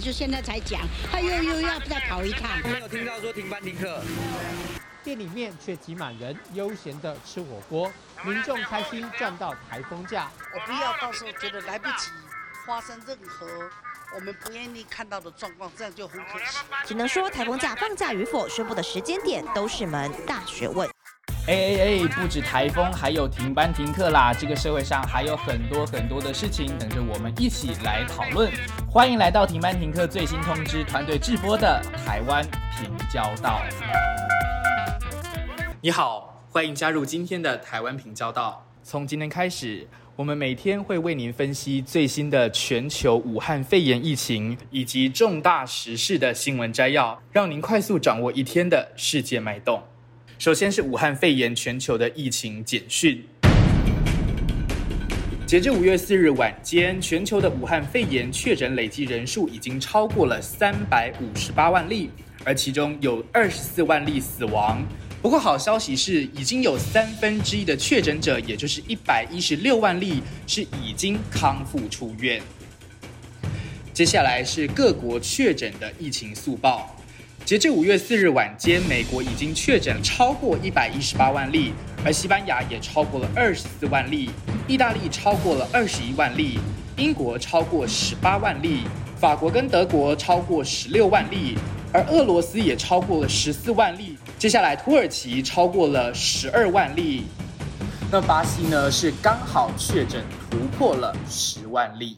就现在才讲，他又又要再跑一趟。没有听到说停班停课，店里面却挤满人，悠闲的吃火锅，民众开心赚到台风假。我不要到时候觉得来不及发生任何我们不愿意看到的状况，这样就很可惜。只能说台风假放假与否，宣布的时间点都是门大学问。哎哎哎！不止台风，还有停班停课啦！这个社会上还有很多很多的事情等着我们一起来讨论。欢迎来到停班停课最新通知团队直播的台湾平交道。你好，欢迎加入今天的台湾平交道。从今天开始，我们每天会为您分析最新的全球武汉肺炎疫情以及重大时事的新闻摘要，让您快速掌握一天的世界脉动。首先是武汉肺炎全球的疫情简讯。截至五月四日晚间，全球的武汉肺炎确诊累计人数已经超过了三百五十八万例，而其中有二十四万例死亡。不过好消息是，已经有三分之一的确诊者，也就是一百一十六万例，是已经康复出院。接下来是各国确诊的疫情速报。截至五月四日晚间，美国已经确诊超过一百一十八万例，而西班牙也超过了二十四万例，意大利超过了二十一万例，英国超过十八万例，法国跟德国超过十六万例，而俄罗斯也超过了十四万例。接下来，土耳其超过了十二万例，那巴西呢？是刚好确诊突破了十万例。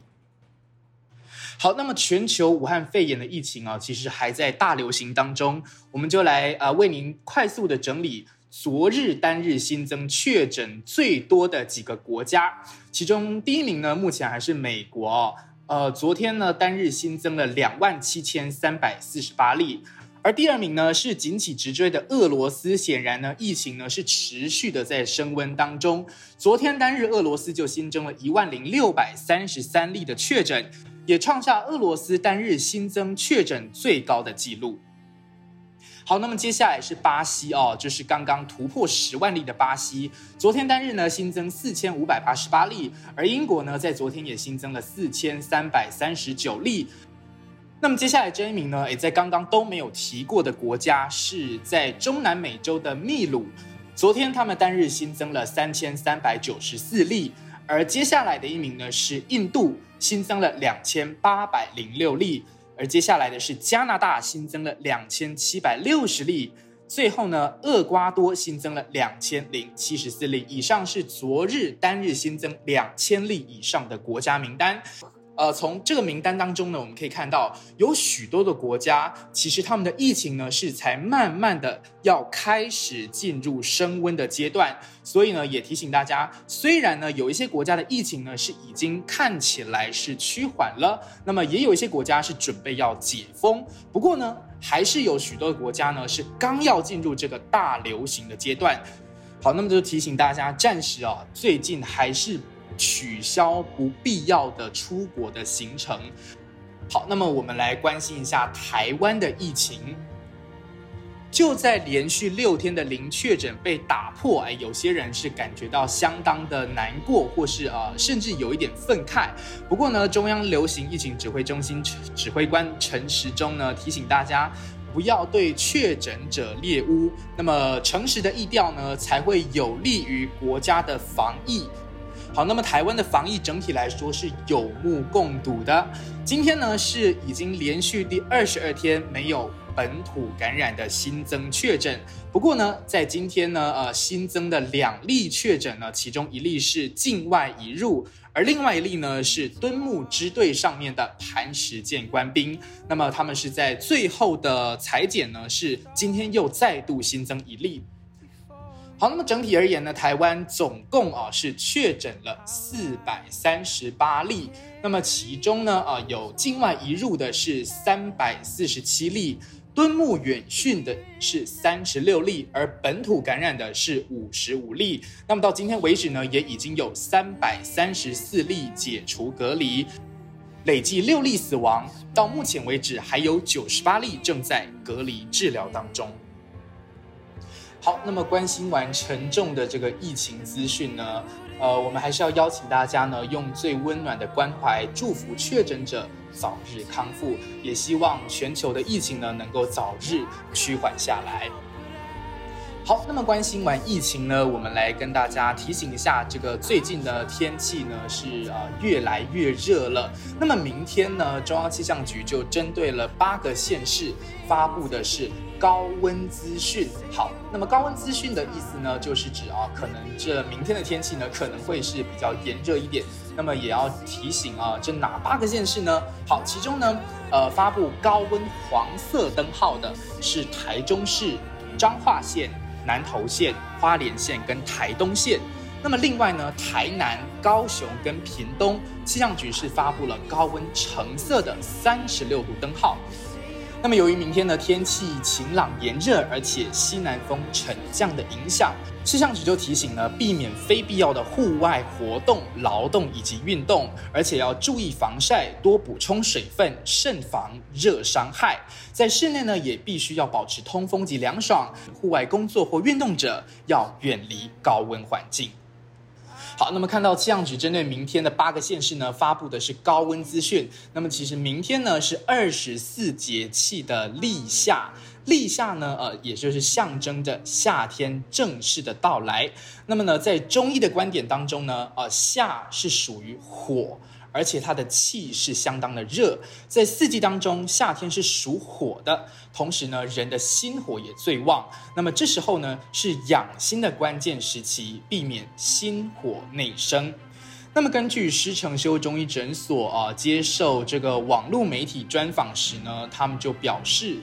好，那么全球武汉肺炎的疫情啊，其实还在大流行当中。我们就来呃为您快速的整理昨日单日新增确诊最多的几个国家。其中第一名呢，目前还是美国，呃，昨天呢单日新增了两万七千三百四十八例。而第二名呢是紧起直追的俄罗斯，显然呢疫情呢是持续的在升温当中。昨天单日俄罗斯就新增了一万零六百三十三例的确诊。也创下俄罗斯单日新增确诊最高的纪录。好，那么接下来是巴西哦，就是刚刚突破十万例的巴西，昨天单日呢新增四千五百八十八例，而英国呢在昨天也新增了四千三百三十九例。那么接下来这一名呢，也在刚刚都没有提过的国家是在中南美洲的秘鲁，昨天他们单日新增了三千三百九十四例。而接下来的一名呢是印度，新增了两千八百零六例，而接下来的是加拿大，新增了两千七百六十例，最后呢，厄瓜多新增了两千零七十四例。以上是昨日单日新增两千例以上的国家名单。呃，从这个名单当中呢，我们可以看到有许多的国家，其实他们的疫情呢是才慢慢的要开始进入升温的阶段，所以呢，也提醒大家，虽然呢有一些国家的疫情呢是已经看起来是趋缓了，那么也有一些国家是准备要解封，不过呢，还是有许多的国家呢是刚要进入这个大流行的阶段。好，那么就提醒大家，暂时啊，最近还是。取消不必要的出国的行程。好，那么我们来关心一下台湾的疫情。就在连续六天的零确诊被打破，哎，有些人是感觉到相当的难过，或是呃，甚至有一点愤慨。不过呢，中央流行疫情指挥中心指挥官陈时中呢提醒大家，不要对确诊者猎污。那么诚实的意调呢，才会有利于国家的防疫。好，那么台湾的防疫整体来说是有目共睹的。今天呢是已经连续第二十二天没有本土感染的新增确诊。不过呢，在今天呢，呃，新增的两例确诊呢，其中一例是境外移入，而另外一例呢是敦木支队上面的磐石舰官兵。那么他们是在最后的裁剪呢，是今天又再度新增一例。好，那么整体而言呢，台湾总共啊是确诊了四百三十八例，那么其中呢啊有境外移入的是三百四十七例，敦睦远训的是三十六例，而本土感染的是五十五例。那么到今天为止呢，也已经有三百三十四例解除隔离，累计六例死亡，到目前为止还有九十八例正在隔离治疗当中。好，那么关心完沉重的这个疫情资讯呢，呃，我们还是要邀请大家呢，用最温暖的关怀祝福确诊者早日康复，也希望全球的疫情呢能够早日趋缓下来。好，那么关心完疫情呢，我们来跟大家提醒一下，这个最近的天气呢是呃越来越热了。那么明天呢，中央气象局就针对了八个县市发布的是高温资讯。好，那么高温资讯的意思呢，就是指啊，可能这明天的天气呢可能会是比较炎热一点。那么也要提醒啊，这哪八个县市呢？好，其中呢，呃，发布高温黄色灯号的是台中市、彰化县。南投县、花莲县跟台东县，那么另外呢，台南、高雄跟屏东气象局是发布了高温橙色的三十六度灯号。那么由于明天的天气晴朗炎热，而且西南风沉降的影响，气象局就提醒呢，避免非必要的户外活动、劳动以及运动，而且要注意防晒，多补充水分，慎防热伤害。在室内呢，也必须要保持通风及凉爽。户外工作或运动者要远离高温环境。好，那么看到气象局针对明天的八个县市呢，发布的是高温资讯。那么其实明天呢是二十四节气的立夏，立夏呢，呃，也就是象征着夏天正式的到来。那么呢，在中医的观点当中呢，呃，夏是属于火。而且它的气是相当的热，在四季当中，夏天是属火的，同时呢，人的心火也最旺。那么这时候呢，是养心的关键时期，避免心火内生。那么根据施承修中医诊所啊，接受这个网络媒体专访时呢，他们就表示，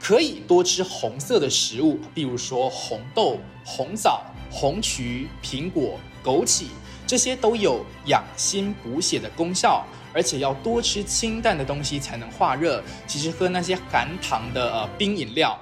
可以多吃红色的食物，比如说红豆、红枣、红曲、苹果、枸杞。这些都有养心补血的功效，而且要多吃清淡的东西才能化热。其实喝那些含糖的呃冰饮料，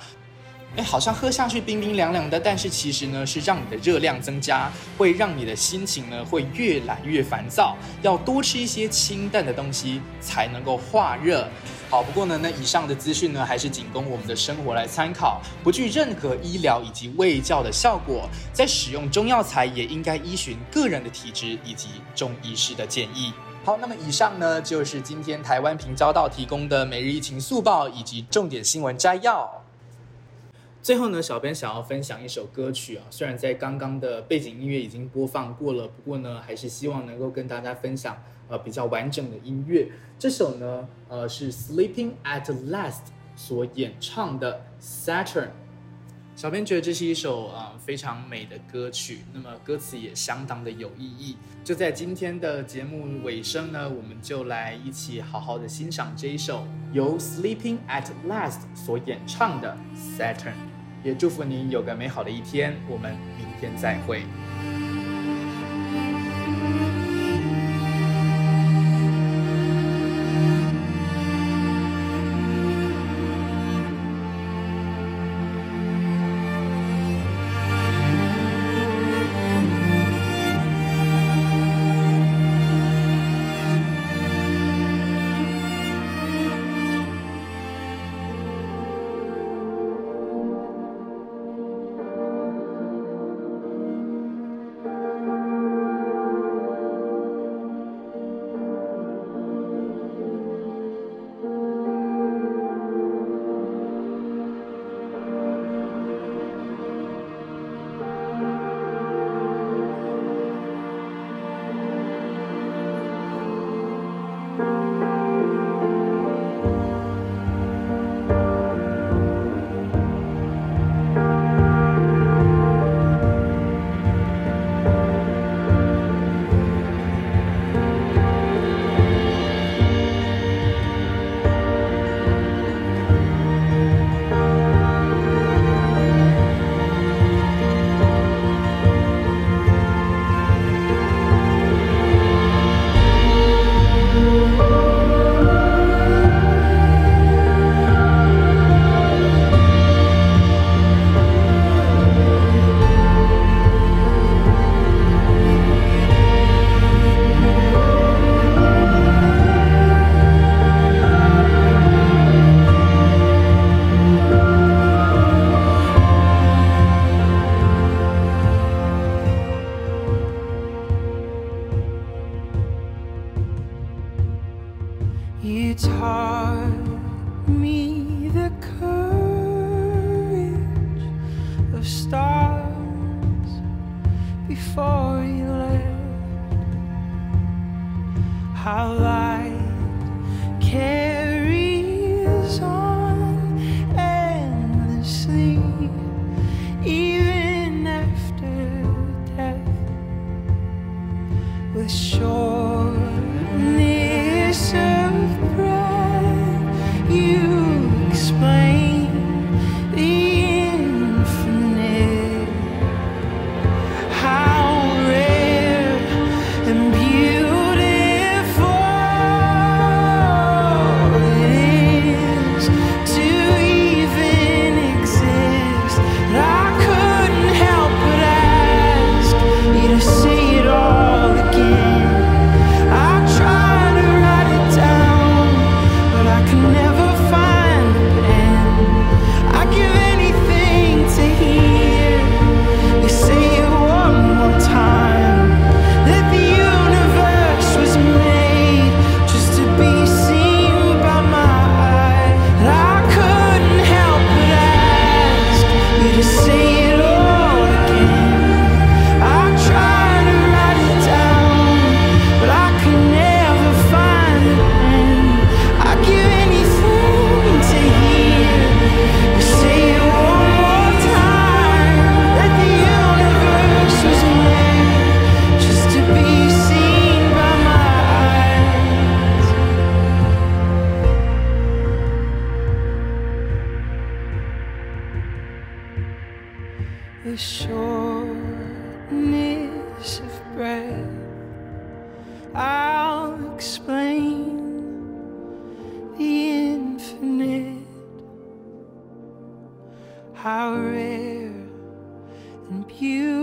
哎，好像喝下去冰冰凉凉的，但是其实呢是让你的热量增加，会让你的心情呢会越来越烦躁。要多吃一些清淡的东西才能够化热。好，不过呢，那以上的资讯呢，还是仅供我们的生活来参考，不具任何医疗以及卫教的效果。在使用中药材，也应该依循个人的体质以及中医师的建议。好，那么以上呢，就是今天台湾平交道提供的每日疫情速报以及重点新闻摘要。最后呢，小编想要分享一首歌曲啊，虽然在刚刚的背景音乐已经播放过了，不过呢，还是希望能够跟大家分享。呃，比较完整的音乐，这首呢，呃，是 Sleeping at Last 所演唱的 Saturn。小编觉得这是一首啊非常美的歌曲，那么歌词也相当的有意义。就在今天的节目尾声呢，我们就来一起好好的欣赏这一首由 Sleeping at Last 所演唱的 Saturn。也祝福您有个美好的一天，我们明天再会。How rare and beautiful